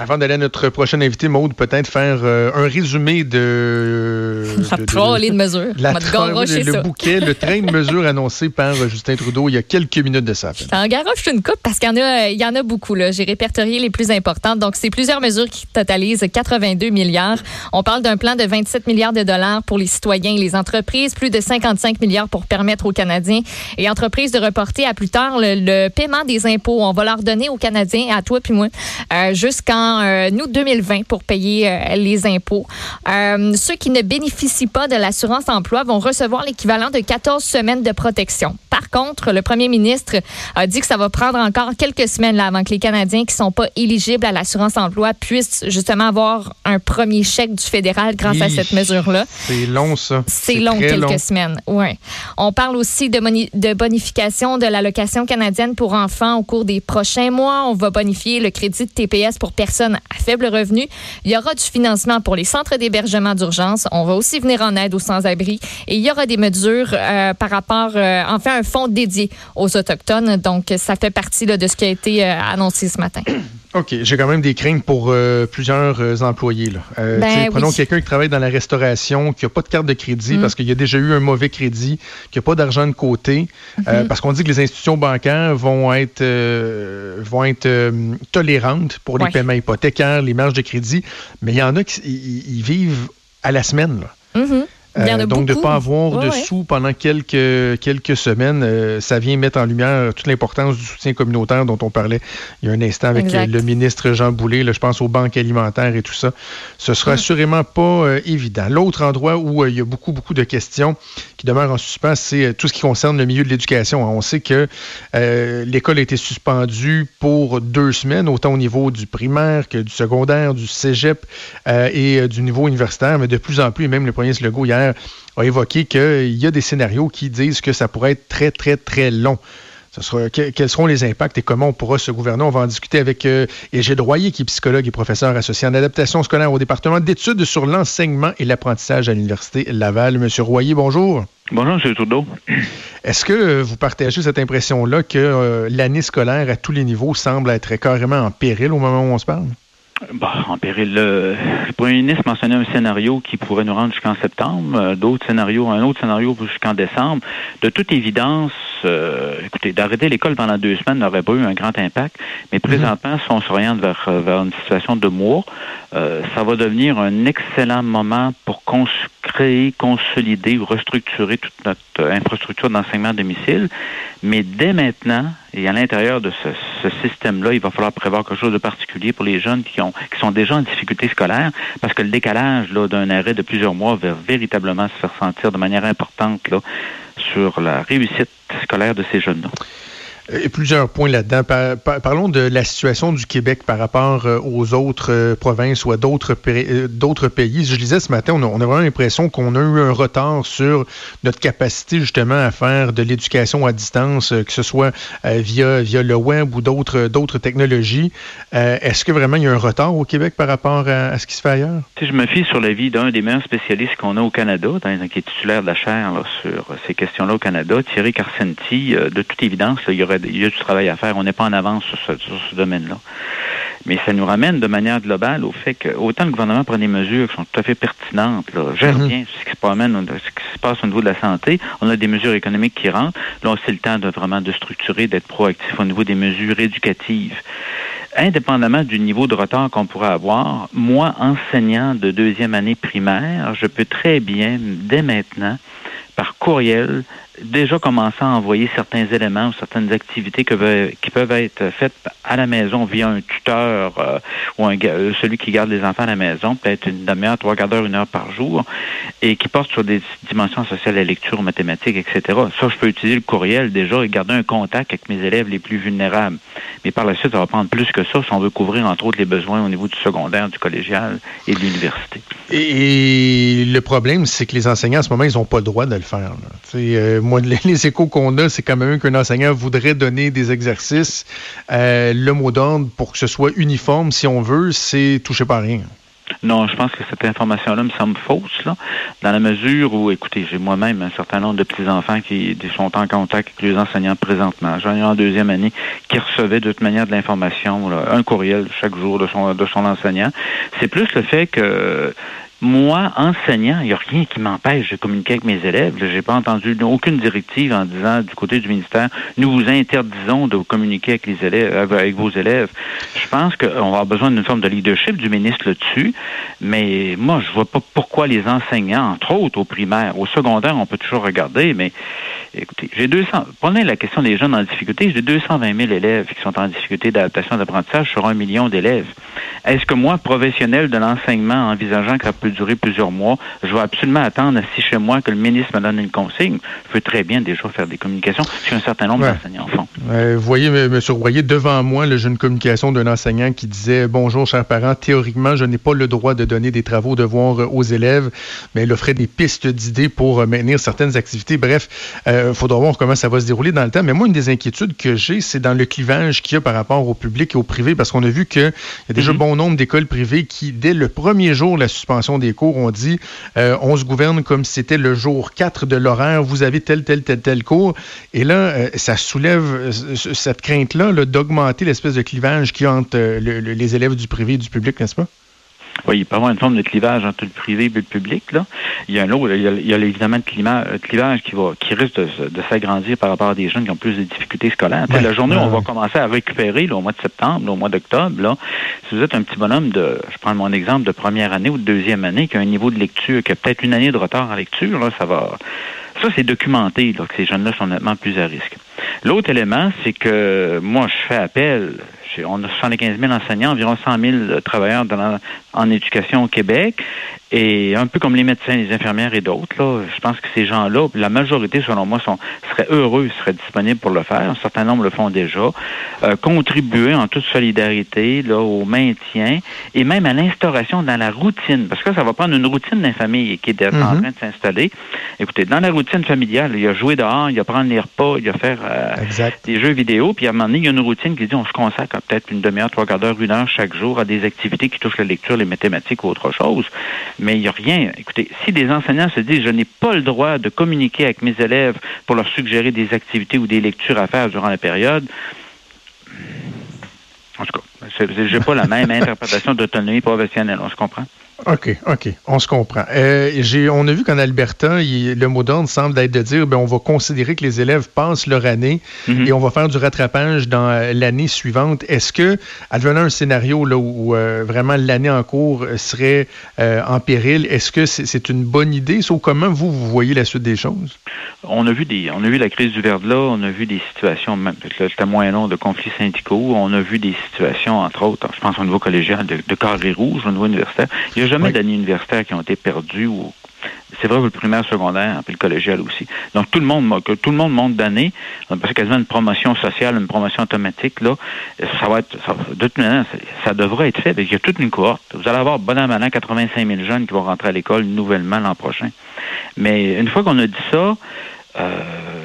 Avant d'aller à notre prochain invité, Maude, peut-être faire euh, un résumé de... La trolley de, mesures. La le, le bouquet, le train de mesures annoncé par Justin Trudeau il y a quelques minutes de ça. En garoche une coupe parce qu'il y en a, il y en a beaucoup. J'ai répertorié les plus importantes. Donc, c'est plusieurs mesures qui totalisent 82 milliards. On parle d'un plan de 27 milliards de dollars pour les citoyens et les entreprises, plus de 55 milliards pour permettre aux Canadiens et entreprises de reporter à plus tard le, paiement des impôts. On va leur donner aux Canadiens, à toi puis moi, euh, jusqu'en euh, nous 2020 pour payer euh, les impôts. Euh, ceux qui ne bénéficient pas de l'assurance emploi vont recevoir l'équivalent de 14 semaines de protection. Par contre, le premier ministre a dit que ça va prendre encore quelques semaines là, avant que les Canadiens qui sont pas éligibles à l'assurance emploi puissent justement avoir un premier chèque du fédéral grâce à cette mesure-là. C'est long, ça. C'est long, quelques semaines. Ouais. On parle aussi de, de bonification de l'allocation canadienne pour enfants au cours des prochains mois. On va bonifier le crédit de TPS pour personnes à faible revenu. Il y aura du financement pour les centres d'hébergement d'urgence. On va aussi venir en aide aux sans-abri. Et il y aura des mesures euh, par rapport, euh, enfin, un fonds dédié aux Autochtones. Donc, ça fait partie de ce qui a été euh, annoncé ce matin. OK. J'ai quand même des craintes pour euh, plusieurs euh, employés. Là. Euh, ben prenons quelqu'un qui travaille dans la restauration, qui n'a pas de carte de crédit mm. parce qu'il a déjà eu un mauvais crédit, qui n'a pas d'argent de côté, mm-hmm. parce qu'on dit que les institutions bancaires vont être, vont être tolérantes pour les paiements hypothécaires, les marges de crédit, mais il y en a qui vivent à la semaine. Là. Mm-hmm. Euh, donc, de ne pas avoir de sous pendant quelques, quelques semaines, euh, ça vient mettre en lumière toute l'importance du soutien communautaire dont on parlait il y a un instant avec euh, le ministre Jean Boulet. Là, je pense aux banques alimentaires et tout ça. Ce sera mm. assurément pas évident. L'autre endroit où il y a beaucoup, beaucoup de questions qui demeurent en suspens, c'est tout ce qui concerne le milieu de l'éducation. On sait que l'école a été suspendue pour deux semaines, autant au niveau du primaire que du secondaire, du cégep et du niveau universitaire, mais de plus en plus, et même le premier Legault hier, a évoqué qu'il y a des scénarios qui disent que ça pourrait être très, très, très long. Ce sera, quels seront les impacts et comment on pourra se gouverner? On va en discuter avec euh, Égide Royer, qui est psychologue et professeur associé en adaptation scolaire au département d'études sur l'enseignement et l'apprentissage à l'Université Laval. Monsieur Royer, bonjour. Bonjour, M. Trudeau. Est-ce que vous partagez cette impression-là que euh, l'année scolaire à tous les niveaux semble être carrément en péril au moment où on se parle? Bah, en péril, le, premier ministre mentionnait un scénario qui pourrait nous rendre jusqu'en septembre, euh, d'autres scénarios, un autre scénario jusqu'en décembre. De toute évidence, euh, écoutez, d'arrêter l'école pendant deux semaines n'aurait pas eu un grand impact, mais mhm. présentement, si on s'oriente vers, vers une situation de mois, euh, ça va devenir un excellent moment pour créer, consolider ou restructurer toute notre infrastructure d'enseignement à domicile. Mais dès maintenant, et à l'intérieur de ce, système-là, il va falloir prévoir quelque chose de particulier pour les jeunes qui, ont, qui sont déjà en difficulté scolaire, parce que le décalage d'un arrêt de plusieurs mois va véritablement se faire sentir de manière importante là, sur la réussite scolaire de ces jeunes-là. Et plusieurs points là-dedans. parlons de la situation du Québec par rapport euh, aux autres euh, provinces ou à d'autres euh, pays. Je disais ce matin, on a, vraiment l'impression qu'on a eu un retard sur notre capacité justement à faire de l'éducation à distance, que ce soit via, via le web ou d'autres d'autres technologies. Est-ce que vraiment il y a un retard au Québec par rapport à, ce qui se fait ailleurs? Si je me fie sur l'avis d'un des meilleurs spécialistes qu'on a au Canada, qui est titulaire de la chaire sur ces questions-là au Canada, Thierry Carcenti, de toute évidence, il y aurait il y a du travail à faire. On n'est pas en avance sur ce, domaine-là. Mais ça nous ramène de manière globale au fait que autant le gouvernement prend des mesures qui sont tout à fait pertinentes, là, gère mhm. bien ce qui, se ce qui se passe au niveau de la santé, on a des mesures économiques qui rentrent. Là, c'est le temps de vraiment de structurer, d'être proactif au niveau des mesures éducatives indépendamment du niveau de retard qu'on pourrait avoir, moi, enseignant de deuxième année primaire, je peux très bien, dès maintenant, par courriel, déjà commencer à envoyer certains éléments ou certaines activités qui peuvent être faites à la maison via un tuteur euh, ou un, euh, celui qui garde les enfants à la maison, peut-être une demi-heure, trois quarts d'heure, une heure par jour, et qui porte sur des dimensions sociales, la lecture, mathématiques, etc. Ça, je peux utiliser le courriel déjà et garder un contact avec mes élèves les plus vulnérables. Mais par la suite, ça va prendre plus que ça si on veut couvrir, entre autres, les besoins au niveau du secondaire, du collégial et de l'université. Et, le problème, c'est que les enseignants, à ce moment, ils n'ont pas le droit de le faire. Euh, les, échos qu'on a, c'est quand même qu'un enseignant voudrait donner des exercices. Euh, le mot d'ordre, pour que ce soit uniforme, si on veut, c'est toucher pas rien. Non, je pense que cette information-là me semble fausse, dans la mesure où, écoutez, j'ai moi-même un certain nombre de petits-enfants qui sont en contact avec les enseignants présentement. J'en ai en deuxième année qui recevaient de toute manière de l'information, un courriel chaque jour de son, de son enseignant. C'est plus le fait que moi, enseignant, il n'y a rien qui m'empêche de communiquer avec mes élèves. Je n'ai pas entendu aucune directive en disant du côté du ministère, nous vous interdisons de communiquer avec les élèves, euh, avec vos élèves. Je pense qu'on va avoir besoin d'une forme de leadership du ministre là-dessus, mais moi, je vois pas pourquoi les enseignants, entre autres au primaire, au secondaire, on peut toujours regarder, mais écoutez, j'ai 200, prenez la question des jeunes en difficulté, j'ai 220 000 élèves qui sont en difficulté d'adaptation d'apprentissage sur un million d'élèves. Est-ce que moi, professionnel de l'enseignement, envisageant que ça durer plusieurs mois. Je vais absolument attendre si chez moi que le ministre me donne une consigne. Je peux très bien déjà faire des communications si un certain nombre d'enseignants font. vous voyez, M. Royer, devant moi, j'ai une communication d'un enseignant qui disait Bonjour, chers parents, théoriquement, je n'ai pas le droit de donner des travaux, devoirs aux élèves, mais il offrait des pistes d'idées pour maintenir certaines activités. Bref, il euh, faudra voir comment ça va se dérouler dans le temps. Mais moi, une des inquiétudes que j'ai, c'est dans le clivage qu'il y a par rapport au public et au privé, parce qu'on a vu qu'il y a déjà mm-hmm. bon nombre d'écoles privées qui, dès le premier jour de la suspension des cours, ont dit euh, on se gouverne comme si c'était le jour 4 de l'horaire, vous avez tel, tel, tel, tel cours. Et là, euh, ça soulève euh, cette crainte-là d'augmenter l'espèce de clivage qui entre les élèves du privé et du public, n'est-ce pas? Oui, il peut y avoir une forme de clivage entre le privé et le public. Là. Il y a un autre, il y a, évidemment le clivage qui va qui risque de, s'agrandir par rapport à des jeunes qui ont plus de difficultés scolaires. la journée où on va commencer à récupérer au mois de septembre, au mois d'octobre, là, si vous êtes un petit bonhomme de, je prends mon exemple de première année ou de deuxième année, qui a un niveau de lecture, qui a peut-être une année de retard en lecture, là, ça va. Ça, c'est documenté, là, que ces jeunes-là sont nettement plus à risque. L'autre élément, c'est que moi, je fais appel on a 75 000 enseignants, environ 100 000 travailleurs en éducation au Québec. Et un peu comme les médecins, les infirmières et d'autres, là, je pense que ces gens-là, la majorité, selon moi, sont, seraient heureux, seraient disponibles pour le faire. Un certain nombre le font déjà. Euh, contribuer en toute solidarité là, au maintien et même à l'instauration dans la routine. Parce que ça va prendre une routine d'un famille qui est en mhm. train de s'installer. Écoutez, dans la routine familiale, il y a jouer dehors, il y a prendre les repas, il y a faire euh, des jeux vidéo. Puis à un moment donné, il y a une routine qui dit on se consacre peut-être une demi-heure, trois quarts d'heure, une heure chaque jour à des activités qui touchent la lecture, les mathématiques ou autre chose mais il n'y a rien. Écoutez, si des enseignants se disent je n'ai pas le droit de communiquer avec mes élèves pour leur suggérer des activités ou des lectures à faire durant la période, en tout cas, je n'ai pas la même interprétation d'autonomie professionnelle, on se comprend? OK, OK, on se comprend. Euh, on a vu qu'en Alberta, le mot d'ordre semble être de dire ben, on va considérer que les élèves passent leur année mhm. et on va faire du rattrapage dans euh, l'année suivante. Est-ce que, advenant un scénario là, où euh, vraiment l'année en cours serait en péril, est-ce que c'est une bonne idée? Ou comment vous, vous voyez la suite des choses? On a vu des, on a vu la crise du verre là, on a vu des situations, c'était moyen long de conflits syndicaux, on a vu des situations, entre autres, je pense au niveau collégial, de, de carré rouge au niveau universitaire. Il y a jamais d'années universitaires qui ont été perdues ou c'est vrai pour le primaire, secondaire, puis le collégial aussi. Donc tout le monde, que tout le monde monte d'année, c'est quasiment une promotion sociale, une promotion automatique là. Ça va être, ça, de toute manière, ça, devrait être fait. Il y a toute une cohorte. Vous allez avoir bon an, 85 000 jeunes qui vont rentrer à l'école nouvellement l'an prochain. Mais une fois qu'on a dit ça, euh,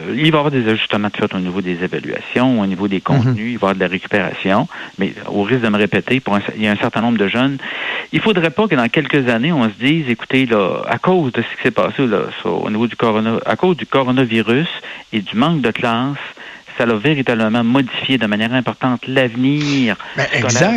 il va y avoir des ajustements de fait au niveau des évaluations, au niveau des contenus, mhm. il va y avoir de la récupération, mais au risque de me répéter, pour il y a un certain nombre de jeunes, il ne faudrait pas que dans quelques années, on se dise, écoutez, là, à cause de ce qui s'est passé là, au niveau du corona, à cause du coronavirus et du manque de classe, ça a véritablement modifié de manière importante l'avenir ben,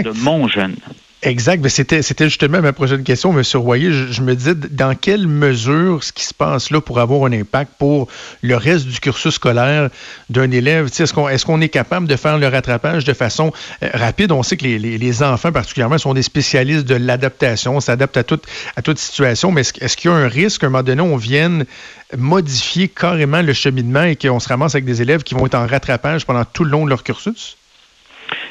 de mon jeune. Exact. C'était, c'était justement ma prochaine question, M. Royer. Je, me disais, dans quelle mesure ce qui se passe là pour avoir un impact pour le reste du cursus scolaire d'un élève? Est-ce qu'on, est capable de faire le rattrapage de façon euh, rapide? On sait que les, enfants, particulièrement, sont des spécialistes de l'adaptation, on s'adapte à toute, à toute situation, mais est-ce, qu'il y a un risque qu'à un moment donné, on vienne modifier carrément le cheminement et qu'on se ramasse avec des élèves qui vont être en rattrapage pendant tout le long de leur cursus?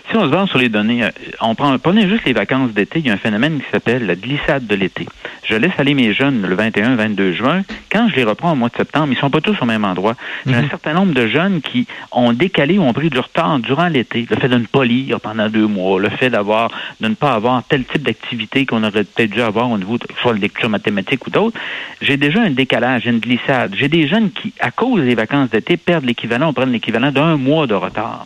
Si on se base sur les données, euh, on prend, prenez juste les vacances d'été, il y a un phénomène qui s'appelle la glissade de l'été. Je laisse aller mes jeunes le 21, 22 juin. Quand je les reprends au mois de septembre, ils sont pas tous au même endroit. J'ai un mhm. certain nombre de jeunes qui ont décalé ou ont pris du retard durant l'été. Le fait de ne pas lire pendant deux mois, le fait d'avoir, de ne pas avoir tel type d'activité qu'on aurait peut-être dû avoir au niveau de soit de lecture mathématique ou d'autres. J'ai déjà un décalage, une glissade. J'ai des jeunes qui, à cause des vacances d'été, perdent l'équivalent, ou prennent l'équivalent d'un mois de retard.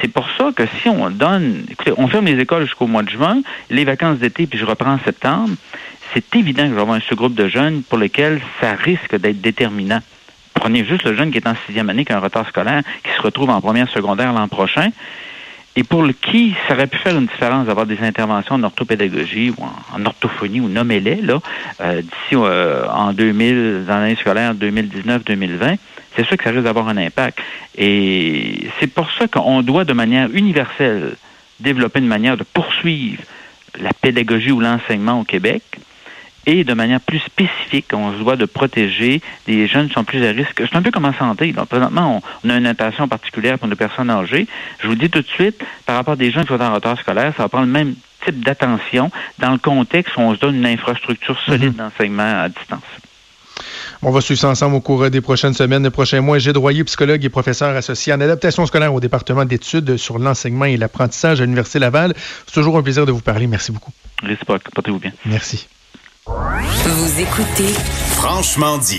C'est pour ça que si on donne, écoutez, on ferme les écoles jusqu'au mois de juin, les vacances d'été, puis je reprends en septembre, c'est évident que je vais avoir un sous-groupe de jeunes pour lesquels ça risque d'être déterminant. Prenez juste le jeune qui est en sixième année, qui a un retard scolaire, qui se retrouve en première secondaire l'an prochain et pour le qui ça aurait pu faire une différence d'avoir des interventions en orthopédagogie ou en, orthophonie ou nommez-les là euh, d'ici euh, en 2000 dans l'année scolaire 2019-2020 c'est sûr que ça risque d'avoir un impact et c'est pour ça qu'on doit de manière universelle développer une manière de poursuivre la pédagogie ou l'enseignement au Québec et de manière plus spécifique, on se doit de protéger des jeunes qui sont plus à risque. C'est un peu comme en santé. Donc, présentement, on, a une attention particulière pour les personnes âgées. Je vous dis tout de suite, par rapport à des jeunes qui sont en retard scolaire, ça va prendre le même type d'attention dans le contexte où on se donne une infrastructure solide mhm. d'enseignement à distance. On va suivre ça ensemble au cours des prochaines semaines, des prochains mois. Gilles Droyer, psychologue et professeur associé en adaptation scolaire au département d'études sur l'enseignement et l'apprentissage à l'Université Laval. C'est toujours un plaisir de vous parler. Merci beaucoup. Réciproque. Portez-vous bien. Merci. Vous écoutez Franchement dit.